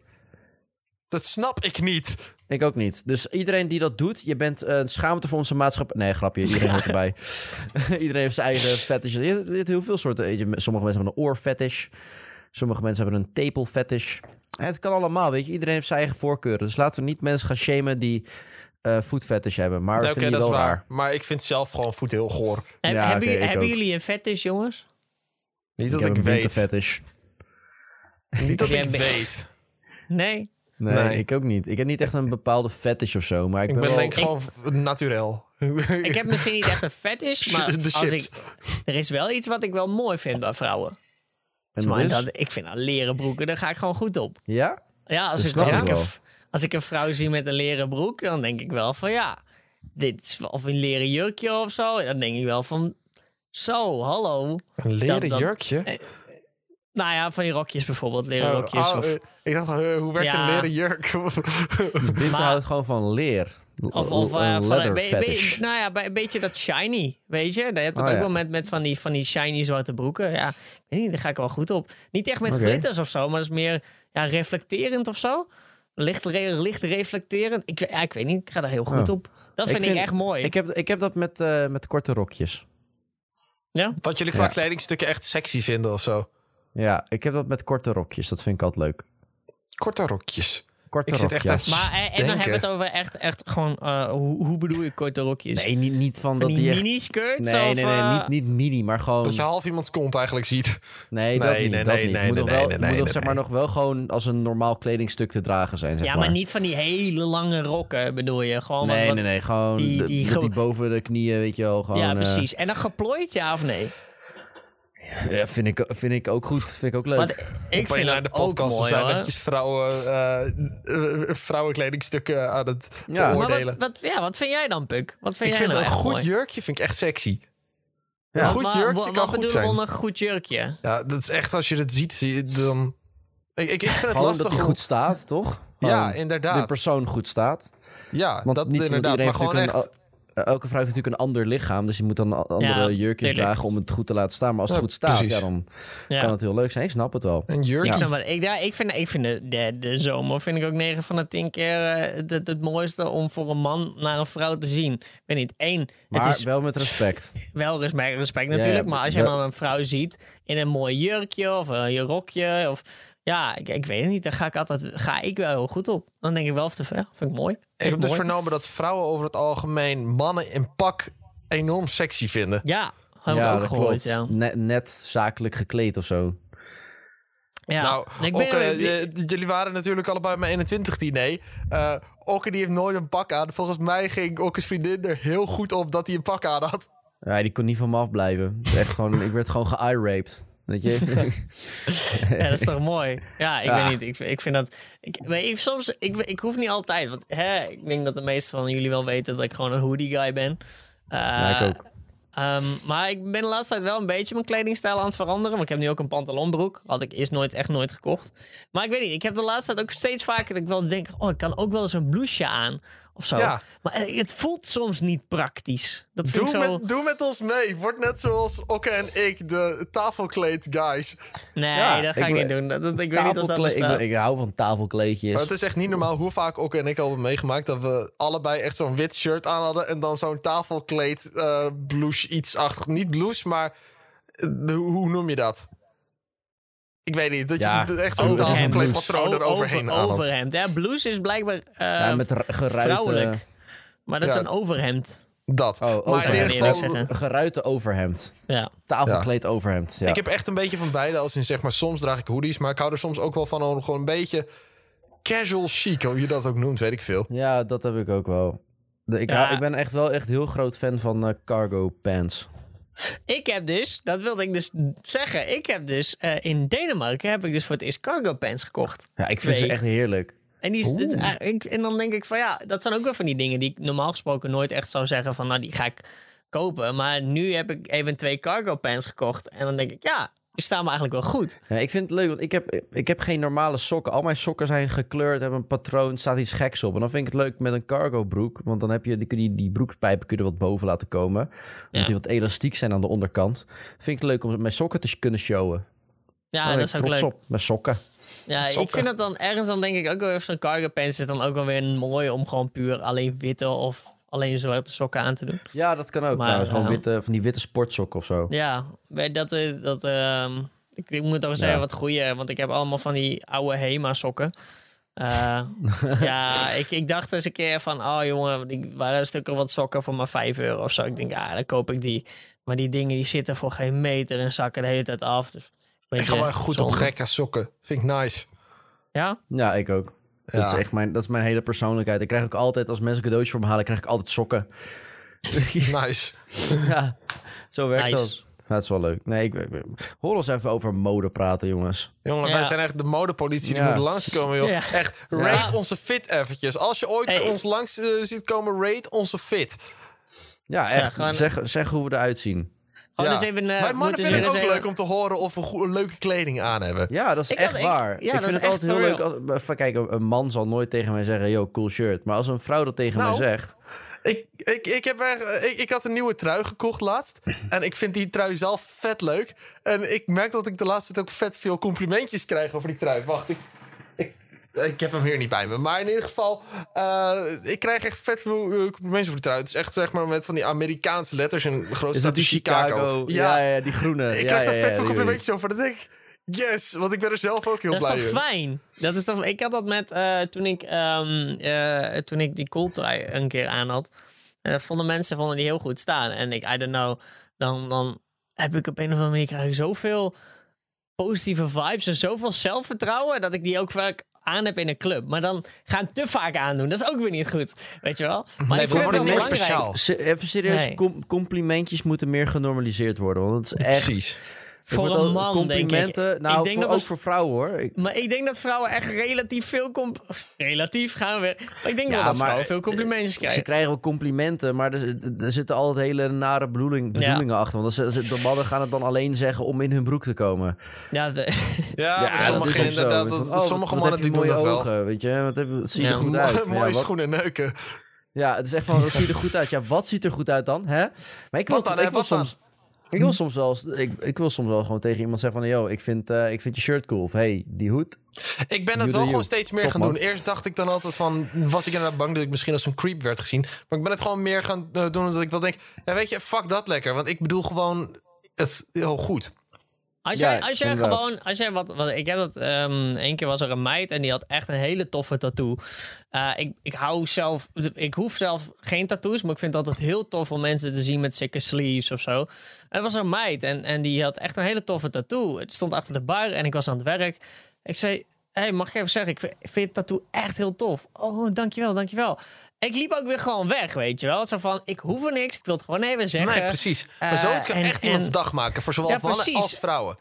Dat snap ik niet. Ik ook niet. Dus iedereen die dat doet, je bent een schaamte voor onze maatschappij. Nee, grapje. Iedereen hoort erbij. [laughs] iedereen heeft zijn eigen fetish. Je hebt, heel veel soorten. Sommige mensen hebben een oorfetish. Sommige mensen hebben een tepelfetish. Het kan allemaal, weet je. Iedereen heeft zijn eigen voorkeuren. Dus laten we niet mensen gaan shamen die eh voetfetish hebben. Maar Oké, vinden dat die is wel waar. raar. Maar ik vind zelf gewoon voet heel goor. Ja, hebben hebben jullie een fetish, jongens? Niet Ik dat heb ik, een weet. Niet dat ik weet. Nee? Nee, Nee. ik ook niet. Ik heb niet echt een bepaalde fetish of zo. Maar ik, Ik ben ben wel... denk ik gewoon naturel. [laughs] Ik heb misschien niet echt een fetish, [laughs] maar als ik, er is wel iets wat ik wel mooi vind bij vrouwen. En is- dat, ik vind aan leren broeken, daar ga ik gewoon goed op. Ja? Ja, als, ik, als, ik een, als ik een vrouw zie met een leren broek, dan denk ik wel van ja, dit is of een leren jurkje of zo. Dan denk ik wel van zo, hallo. Een leren Dat- dat- jurkje? Nou ja, van die rokjes bijvoorbeeld, leren Oh, rokjes. oh, of, eh, ik dacht, eh, hoe werkt Ja. een leren jurk? [laughs] Maar- houdt gewoon van leer. of, of eh, een van een, be- nou ja, bij een beetje dat shiny, weet je? Je hebt het Oh, ook ja. wel met, met van, die, van die shiny zwarte broeken. Ja, ik weet niet, daar ga ik wel goed op. Niet echt met glitters of zo, maar dat is meer ja, reflecterend of zo. Licht, re- licht reflecterend. Ik, ja, ik weet niet, ik ga daar heel goed Oh. op. Dat Ik vind ik, echt mooi. Ik heb, ik heb dat met, eh, met korte rokjes. ja? Wat jullie qua Ja. kledingstukken echt sexy vinden of zo. Ja, ik heb dat met korte rokjes. Dat vind ik altijd leuk. Korte rokjes. Korte Ik zit echt rokjes. Maar eh, en, en dan hebben we het over echt, echt gewoon, eh, hoe, hoe bedoel je korte rokjes? Nee, niet, niet van, van dat die, die echt... mini-skirts? Nee, of, nee, nee, eh, niet, niet mini, maar gewoon... Dat je half iemands kont eigenlijk ziet. Nee, dat Nee, niet. nee, dat nee, niet. nee, moet nee, nog wel, nee, moet nee, nog, nee, zeg maar nee. nog wel gewoon als een normaal kledingstuk te dragen zijn, zeg Ja, maar. maar niet van die hele lange rokken, bedoel je? Gewoon wat- Nee, wat- nee, nee. Gewoon die- die, boven de knieën, weet je wel. Gewoon, ja, precies. En dan geplooid, ja of nee? Ja, vind, ik, vind ik ook goed. Vind ik ook leuk. Want ik een vind naar dat de ook podcast. mooi, zijn eventjes vrouwen, eh, eh, vrouwenkledingstukken aan het Ja. Maar Maar beoordelen. wat, wat, ja, wat vind jij dan, Puk? Wat vind ik jij vind nou een goed mooi? jurkje vind ik echt sexy. Ja. Een goed Maar jurkje wat, kan wat goed zijn. onder een goed jurkje? Ja, dat is echt als je het ziet, zie je dan... Ik, ik, ik vind het lastig dat hij goed staat, toch? Ja, inderdaad. De persoon goed staat. Ja, Want dat niet, inderdaad. iedereen Maar gewoon echt... eh, elke vrouw heeft natuurlijk een ander lichaam. Dus je moet dan andere Ja, jurkjes tuurlijk. dragen om het goed te laten staan. Maar als het Ja, goed staat, precies. ja, dan Ja. kan het heel leuk zijn. Ik snap het wel. Een jurk. Ik, snap ik, ja, ik vind, ik vind de, de, de zomer vind ik ook 9 van de 10 keer eh, het, mooiste om voor een man naar een vrouw te zien. Ik weet niet, één, Maar het is wel met respect. [laughs] wel respect, respect natuurlijk. ja, maar als je dan een vrouw ziet in een mooi jurkje of een je rokje of ja, ik, ik weet het niet. Daar ga ik altijd ga ik wel heel goed op. Dan denk ik wel of te ver. Vind ik mooi. Vind Ik heb dus vernomen dat vrouwen over het algemeen mannen in pak enorm sexy vinden. Ja, heb ik ook dat gehoord. Ja. Net, net zakelijk gekleed of zo. Ja. Nou, ik ben, Okke, eh, jullie waren natuurlijk allebei bij mijn 21 diner. Eh Okke die heeft nooit een pak aan. Volgens mij ging Okke's vriendin er heel goed op dat hij een pak aan had. Ja, die kon niet van me afblijven. Echt gewoon, ik werd gewoon ge-eye-raped. Weet je? [laughs] ja, dat is toch mooi? Ja, ik Ja. weet niet. Ik, ik vind dat. Ik, maar ik, soms, ik, ik hoef niet altijd. Want hè, ik denk dat de meeste van jullie wel weten dat ik gewoon een hoodie guy ben. Eh, ja, ik ook. Ehm, maar ik ben de laatste tijd wel een beetje mijn kledingstijl aan het veranderen. Want ik heb nu ook een pantalonbroek. Had ik eerst nooit, echt nooit gekocht. Maar ik weet niet, ik heb de laatste tijd ook steeds vaker dat ik wel denk... oh, ik kan ook wel eens een blouseje aan of zo. Ja. Maar eh, het voelt soms niet praktisch. Dat vind Doe, ik zo... met, doe met ons mee. Word net zoals Okke en ik, de tafelkleed guys. Nee, Ja, dat ga ik, ik niet doen. Dat, dat- ik weet niet of dat ik, bestaat. ben- ik hou van tafelkleedjes. Maar het is echt niet normaal hoe vaak Okke en ik al hebben meegemaakt... dat we allebei echt zo'n wit shirt aan hadden... en dan zo'n tafelkleed eh blouse iets achter. Niet blouse, maar eh, de- hoe noem je dat? Ik weet niet. Dat Ja, je echt zo'n overhemd. tafelkleedpatroon O- eroverheen over, aan had. overhemd. Ja, blouse is blijkbaar eh, ja, met geruite... vrouwelijk. Maar dat Ja. is een overhemd. Dat. Oh, maar in overhemd. ieder Eerlijk geval, zeggen. Geruite overhemd. Ja. Tafelkleed overhemd. Ja. Ik heb echt een beetje van beide. Als in zeg maar, soms draag ik hoodies, maar ik hou er soms ook wel van om gewoon een beetje casual chic, hoe je dat ook noemt, weet ik veel. Ja, dat heb ik ook wel. Ik, Ja. hou- ik ben echt wel echt heel groot fan van eh, cargo pants. Ik heb dus, dat wilde ik dus zeggen. Ik heb dus eh, in Denemarken heb ik dus voor het eerst cargo pants gekocht. Ja, ik vind ze Twee. echt heerlijk. En, die, is- en dan denk ik van ja, dat zijn ook wel van die dingen die ik normaal gesproken nooit echt zou zeggen van nou die ga ik kopen. Maar nu heb ik even twee cargo pants gekocht. En dan denk ik ja, staan me eigenlijk wel goed. Ja, ik vind het leuk, want ik heb, ik heb geen normale sokken. Al mijn sokken zijn gekleurd, hebben een patroon, staat iets geks op. En dan vind ik het leuk met een cargo broek. Want dan heb je die, die, die broekspijpen kun je wat boven laten komen. Omdat Ja. die wat elastiek zijn aan de onderkant. Vind ik het leuk om mijn sokken te kunnen showen. Ja, dat is ook leuk. op. Mijn sokken. Ja, ik vind het dan ergens dan denk ik ook wel even zo'n cargo pants is dan ook wel weer mooi om gewoon puur alleen witte of alleen zwarte sokken aan te doen. Ja, dat kan ook Maar, trouwens. Gewoon eh, witte, van die witte sportsokken of zo. Ja, dat, eh, dat ehm, ik, ik moet toch zeggen Ja. wat goeie, want ik heb allemaal van die oude Hema sokken. Eh, [laughs] ja, ik, ik dacht eens een keer van, oh jongen, die waren stukken wat sokken voor maar 5 euro of zo. Ik denk, ja, dan koop ik die. Maar die dingen die zitten voor geen meter en zakken de hele tijd af. Dus, Ik ga wel echt goed op zonde. gekke sokken. Vind ik nice. Ja? Ja, ik ook. Ja. Dat, is echt mijn, dat is mijn hele persoonlijkheid. Ik krijg ook altijd, als mensen cadeautjes voor me halen, krijg ik altijd sokken. [laughs] Nice. [laughs] ja, zo werkt Nice. dat. Dat is wel leuk. Nee, ik, ik- hoor ons even over mode praten, jongens. Jongen, Ja. wij zijn echt de modepolitie die Ja. moet langskomen, joh. Ja. Echt, Ja. rate onze fit eventjes. Als je ooit Hey. ons langs eh, ziet komen, rate onze fit. Ja, echt. gewoon- zeg, zeg hoe we eruit zien. Gewoon Ja. eens even... eh, Wij mannen vinden het ook leuk om te horen of we leuke kleding aan hebben. Ja, dat is Ik echt had- ik- waar. ja, ik dat vind is het echt altijd heel leuk. Als, even kijken, een man zal nooit tegen mij zeggen, yo, cool shirt. Maar als een vrouw dat tegen Nou. mij zegt... Ik, ik, ik, heb er, ik, ik had een nieuwe trui gekocht laatst. [clears throat] En ik vind die trui zelf vet leuk. En ik merk dat ik de laatste tijd ook vet veel complimentjes krijg over die trui. Wacht, ik, ik, heb hem hier niet bij me. Maar in ieder geval, eh, ik krijg echt vet veel eh, complimentjes over die trui. Het is echt zeg maar met van die Amerikaanse letters en Is dat die Chicago? Ja, ja, die groene. Ik ja, krijg ja, daar ja, vet veel complimentjes over. Denk ik, yes, want ik ben er zelf ook heel Dat is blij toch mee. fijn? Dat is toch, ik had dat met eh, toen, ik, ehm, eh, toen ik die kooltrui een keer aan had. En dat vonden mensen vonden die heel goed staan. En ik, I don't know, dan, dan heb ik op een of andere manier krijg ik zoveel positieve vibes en zoveel zelfvertrouwen dat ik die ook vaak aan heb in een club. Maar dan gaan te vaak aandoen. Dat is ook weer niet goed. Weet je wel? Maar Nee, we vind worden meer speciaal. Even serieus, Nee. com- complimentjes moeten meer genormaliseerd worden. Want het is echt... Precies. Voor een man, denk ik. complimenten, Nou, Ik denk voor, dat ook voor vrouwen hoor. Ik, Maar ik denk dat vrouwen echt relatief veel... comp- [laughs] Relatief gaan we... Maar ik denk Ja, wel dat maar- vrouwen veel complimentjes Ze krijgen. krijgen wel complimenten, maar er, er zitten altijd hele nare bedoeling, bedoelingen achter. Want ze, ze- de mannen gaan het dan alleen zeggen om in hun broek te komen. Ja, de- [laughs] Ja, Ja, sommige inderdaad. Dat- oh, sommige wat mannen die doen dat wel. weet je? Wat, heb, wat zie je Ja. er goed uit? Mooie schoenen neuken. Ja, het is echt van, wat ziet er goed uit? Ja, wat ziet er goed uit dan? Hè? Maar ik wil, Wat dan, hè? ik wil Wat dan? soms... Ik wil soms wel, ik, ik wil soms wel gewoon tegen iemand zeggen van... Yo, ik vind, eh, ik vind je shirt cool. Of hey, die hoed. Ik ben het wel gewoon steeds meer Top, gaan man. doen. Eerst dacht ik dan altijd van... Was ik inderdaad bang dat ik misschien als een creep werd gezien. Maar ik ben het gewoon meer gaan eh, doen omdat ik wel denk... Ja, weet je, fuck dat lekker. Want ik bedoel gewoon het heel goed. Als Ja, jij, als jij gewoon, als jij wat, wat ik heb dat, ehm één keer was er een meid en die had echt een hele toffe tattoo. Eh, ik, ik hou zelf, ik hoef zelf geen tattoos, maar ik vind het altijd heel tof om mensen te zien met sikke sleeves of zo. Er was een meid en, en die had echt een hele toffe tattoo. Het stond achter de bar en ik was aan het werk. Ik zei, hey, mag ik even zeggen, ik vind, ik vind je tattoo echt heel tof. Oh, dankjewel, dankjewel. Ik liep ook weer gewoon weg, weet je wel. Zo van, ik hoef er niks, ik wil het gewoon even zeggen. Nee, precies. Maar eh, zoiets kan en- echt iemands dag maken. Voor zowel Ja, mannen precies. als vrouwen.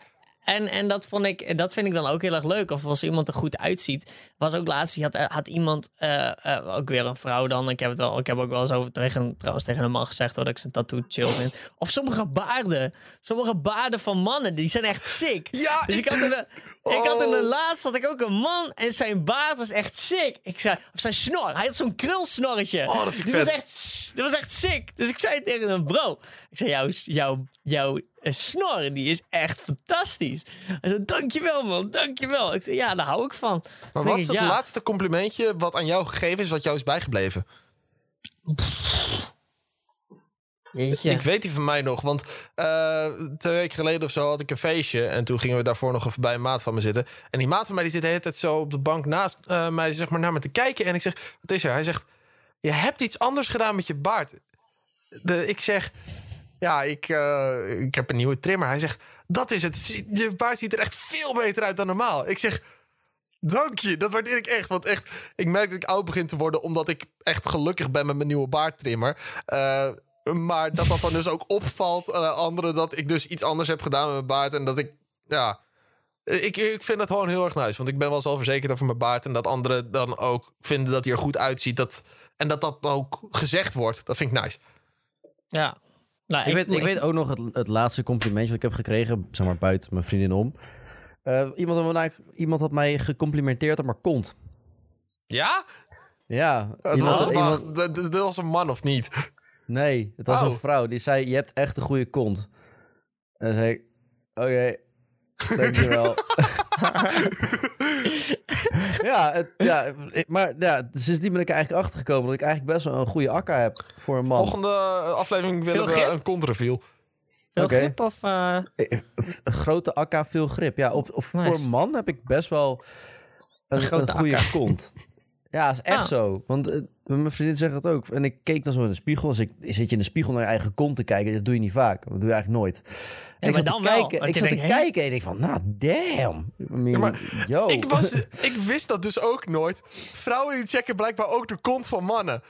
En, en dat, vond ik, dat vind ik dan ook heel erg leuk. Of als iemand er goed uitziet. Was ook laatst, had, had iemand, eh, eh, ook weer een vrouw dan. Ik heb, het wel, ik heb ook wel eens over tegen, trouwens tegen een man gezegd hoor, dat ik zijn tattoo chill vind. Of sommige baarden. Sommige baarden van mannen, die zijn echt sick. [laughs] Ja, Dus ik- ik had er, ik had Oh. laatst had ik ook een man en zijn baard was echt sick. Ik zei, of zijn snor, hij had zo'n krulsnorretje. Oh, dat vind ik die was echt, dat was echt sick. Dus ik zei tegen hem, bro, ik zei, jouw, jouw, jouw eh, snor, die is echt fantastisch. Hij zei, dankjewel man, dankjewel. Ik zei, ja, daar hou ik van. Maar wat is het ja, laatste complimentje wat aan jou gegeven is... wat jou is bijgebleven? Jeetje. Ik weet die van mij nog, want eh, twee weken geleden of zo had ik een feestje. En toen gingen we daarvoor nog even bij een maat van me zitten. En die maat van mij die zit de hele tijd zo op de bank naast eh, mij zeg maar, naar me te kijken. En ik zeg, wat is er? Hij zegt, je hebt iets anders gedaan met je baard. De, ik zeg, ja, ik, eh, ik heb een nieuwe trimmer. Hij zegt, dat is het. Je baard ziet er echt veel beter uit dan normaal. Ik zeg, dank je. Dat waardeer ik echt. Want echt, ik merk dat ik oud begin te worden... omdat ik echt gelukkig ben met mijn nieuwe baardtrimmer. Eh, maar dat dat dan dus ook opvalt aan anderen... dat ik dus iets anders heb gedaan met mijn baard. En dat ik, ja... Ik, ik vind dat gewoon heel erg nice. Want ik ben wel zelfverzekerd over mijn baard. En dat anderen dan ook vinden dat hij er goed uitziet. Dat, en dat dat ook gezegd wordt. Dat vind ik nice. ja. Nou, Ik, weet, ik weet ook nog het, het laatste complimentje wat ik heb gekregen, zeg maar buiten mijn vriendin om. Eh, iemand, had mij- iemand had mij gecomplimenteerd op mijn kont. Ja? Ja, Het iemand, iemand- dat, dat was een man of niet? nee, het was Oh. een vrouw die zei: Je hebt echt een goede kont. En dan zei ik: Oké, dankjewel. [laughs] [laughs] [laughs] ja, het, ja, ik- maar ja, sindsdien ben ik er eigenlijk achter gekomen dat ik eigenlijk best wel een goede akka heb voor een man. Volgende aflevering willen Veel we grip? een contraviel. Veel grip of... Een grote akka, veel grip. Ja, op, op, Nice. voor een man heb ik best wel een, Een grote een goede akka. kont. [laughs] Ja, is echt Ah. zo. Want eh, mijn vriendin zegt dat ook. En ik keek dan zo in de spiegel. Dus ik zit je in de spiegel naar je eigen kont te kijken. Dat doe je niet vaak. Dat doe je eigenlijk nooit. En ik zat dan te wel, kijken, ik zat denkt, te kijken en ik van, nou damn. I mean, Ja, maar yo. Ik, was, [laughs] ik wist dat dus ook nooit. Vrouwen die checken blijkbaar ook de kont van mannen.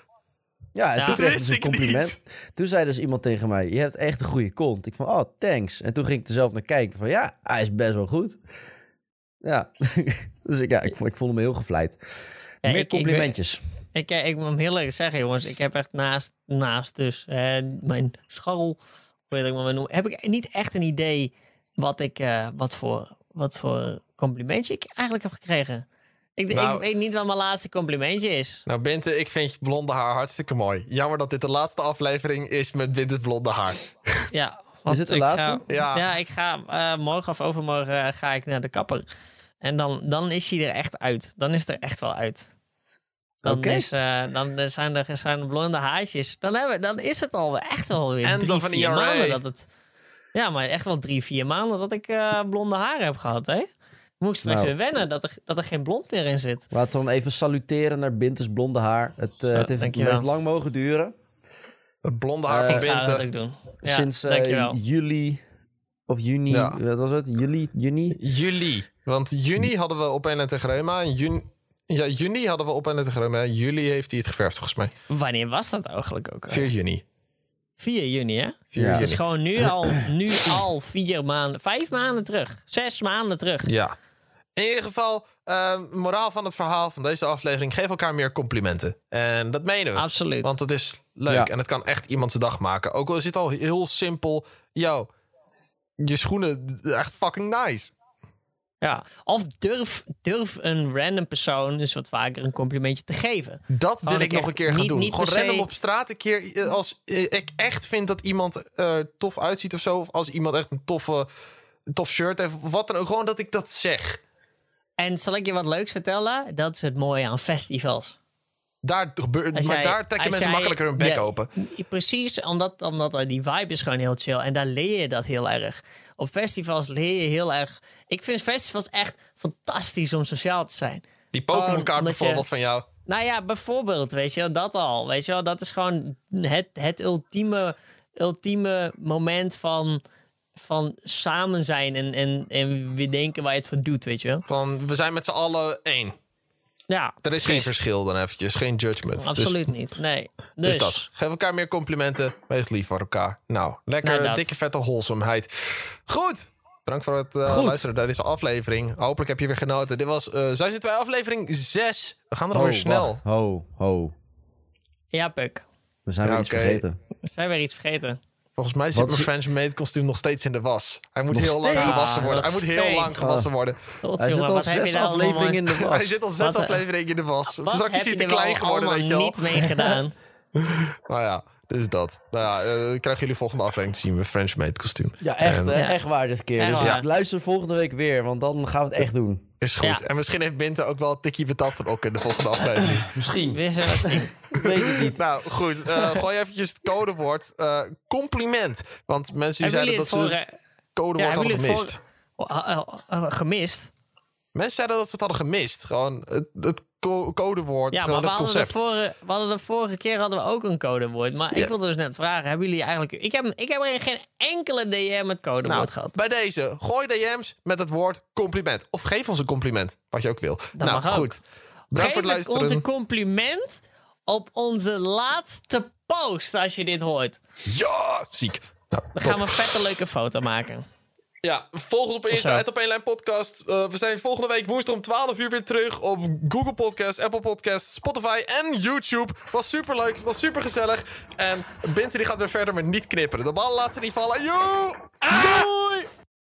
Ja, en Ja. toen Dat kreeg ik wist dus een compliment. Toen zei dus iemand tegen mij, je hebt echt een goede kont. Ik van, oh, thanks. En toen ging ik er zelf naar kijken van, ja, hij is best wel goed. Ja, [laughs] dus ik, ja, ik, vond- ik voelde me heel gevleid. Ja, Meer ik- ik complimentjes. Ik, eh, ik moet hem heel eerlijk zeggen, jongens. Ik heb echt naast, naast dus eh, mijn scharrel, weet ik maar noemen, heb ik niet echt een idee wat ik, eh, wat voor, wat voor complimentje ik eigenlijk heb gekregen. Ik, Nou- ik weet niet wat mijn laatste complimentje is. Nou, Binte, ik vind je blonde haar hartstikke mooi. Jammer dat dit de laatste aflevering is met Binte's blonde haar. Ja, want het de ik laatste? Ga, Ja. ja. ik ga eh, morgen of overmorgen eh, ga ik naar de kapper. En dan, dan is hij er echt uit. Dan is het er echt wel uit. Dan, is, eh, dan zijn er zijn er blonde haartjes. Dan, hebben, dan is het al echt wel weer En drie, dan van vier maanden dat het... Ja, maar echt wel drie, vier maanden dat ik eh, blonde haren heb gehad, hè? Moet ik straks Nou. weer wennen dat er, dat er geen blond meer in zit. Laten we dan even saluteren naar Bintes blonde haar. Het, eh, Zo, het, heeft, lang mogen duren. Het blonde haar Eh, van ik ga dat Binte. ook doen. Ja, Sinds eh, juli of juni. Ja. Wat was het? Juli? Juni? Juli. Want juni hadden we op een en tegen Reuma. En juni, ja, juni hadden we op en tegen Reuma. Juli heeft hij het geverfd, volgens mij. Wanneer was dat eigenlijk ook? 4 juni. 4 juni, hè? 4 Ja. Het juni. is gewoon nu al, nu al vier maanden, vijf maanden terug. Zes maanden terug. Ja. In ieder geval, eh, moraal van het verhaal van deze aflevering: geef elkaar meer complimenten. En dat menen we. Absoluut. Want het is leuk Ja. en het kan echt iemand zijn dag maken. Ook al is het al heel simpel. Yo, je schoenen, echt fucking nice. Ja. Of durf, durf een random persoon eens wat vaker een complimentje te geven. Dat wil ik nog een keer gaan niet- doen. niet Gewoon se- random op straat een keer. eh, Als eh, ik echt vind dat iemand er tof uitziet of zo. Of als iemand echt een toffe, tof shirt heeft. Of wat dan ook. Gewoon dat ik dat zeg. En zal ik je wat leuks vertellen? Dat is het mooie aan festivals. Daar gebeurt, maar daar trekken mensen makkelijker hun bek Ja, open. Precies, omdat, omdat die vibe is gewoon heel chill. En daar leer je dat heel erg. Op festivals leer je heel erg... Ik vind festivals echt fantastisch om sociaal te zijn. Die Pokémon kaart omdat je- bijvoorbeeld van jou. Nou ja, bijvoorbeeld, weet je wel, dat al. Weet je wel, dat is gewoon het, het ultieme, ultieme moment van, van samen zijn en, en, en weer denken waar je het voor doet, weet je wel. Van we zijn met z'n allen één. Ja, Er is geen verschil dan eventjes. Geen judgment. Dus- absoluut niet. Nee. Dus, Dus, dat. Geef elkaar meer complimenten. Wees lief voor elkaar. Nou, lekker Nou, dikke vette wholesomheid. Goed. Bedankt voor het eh, Goed. luisteren naar deze aflevering. Hopelijk heb je weer genoten. Dit was uh, Zij zitten wij aflevering 6. We gaan er Ho, alweer snel. wacht. Ho, ho. ja, Puk. We zijn Ja, weer iets vergeten. Zijn we weer iets vergeten? Volgens mij zit Wat mijn French maid kostuum nog steeds in de was. Hij moet Nog heel lang gewassen worden. Ah, Hij moet heel steeds. lang gewassen worden. Hij zit al wat heb je zes allemaal afleveringen in de was. Hij zit al zes Wat, eh, afleveringen in de was. Straks heb is hij je te klein geworden, weet je allemaal wel. niet meegedaan? [laughs] Nou ja, dus dat. Nou ja, eh, krijgen jullie volgende aflevering te zien met French maid kostuum. Ja, echt, En-? Ja. echt waar dit keer. Dus ja, luister volgende week weer, want dan gaan we het echt doen. Is goed. Ja. En misschien heeft Binte ook wel een tikje betaald van Okke in de volgende aflevering. [laughs] Misschien. We zullen het zien. Ik weet het niet. nou, goed. eh gooi eventjes het codewoord. eh, compliment. Want mensen die zeiden dat ze het codewoord Ja, hadden gemist. voor... Oh, oh, oh, gemist? Mensen zeiden dat ze het hadden gemist. Gewoon het, het co- codewoord, Ja, maar gewoon we hadden, de vorige, we hadden de vorige keer hadden we ook een codewoord. Maar ik wilde dus net vragen, hebben jullie eigenlijk... Ik heb, ik heb er geen enkele DM met codewoord Nou, gehad. bij deze, gooi DM's met het woord compliment. Of geef ons een compliment, wat je ook wil. nou, mag ook. goed. Bedankt Geef het ons een compliment op onze laatste post als je dit hoort. Ja, ziek. Nou, Dan top. gaan we een vette leuke foto maken. Ja, volg ons op Insta, het op één lijn podcast. Eh, we zijn volgende week woensdag om 12 uur weer terug op Google Podcast, Apple Podcast, Spotify en YouTube. Was super leuk, was super gezellig. En Binte die gaat weer verder met niet knipperen. De bal laat ze niet vallen. Yo! Doei!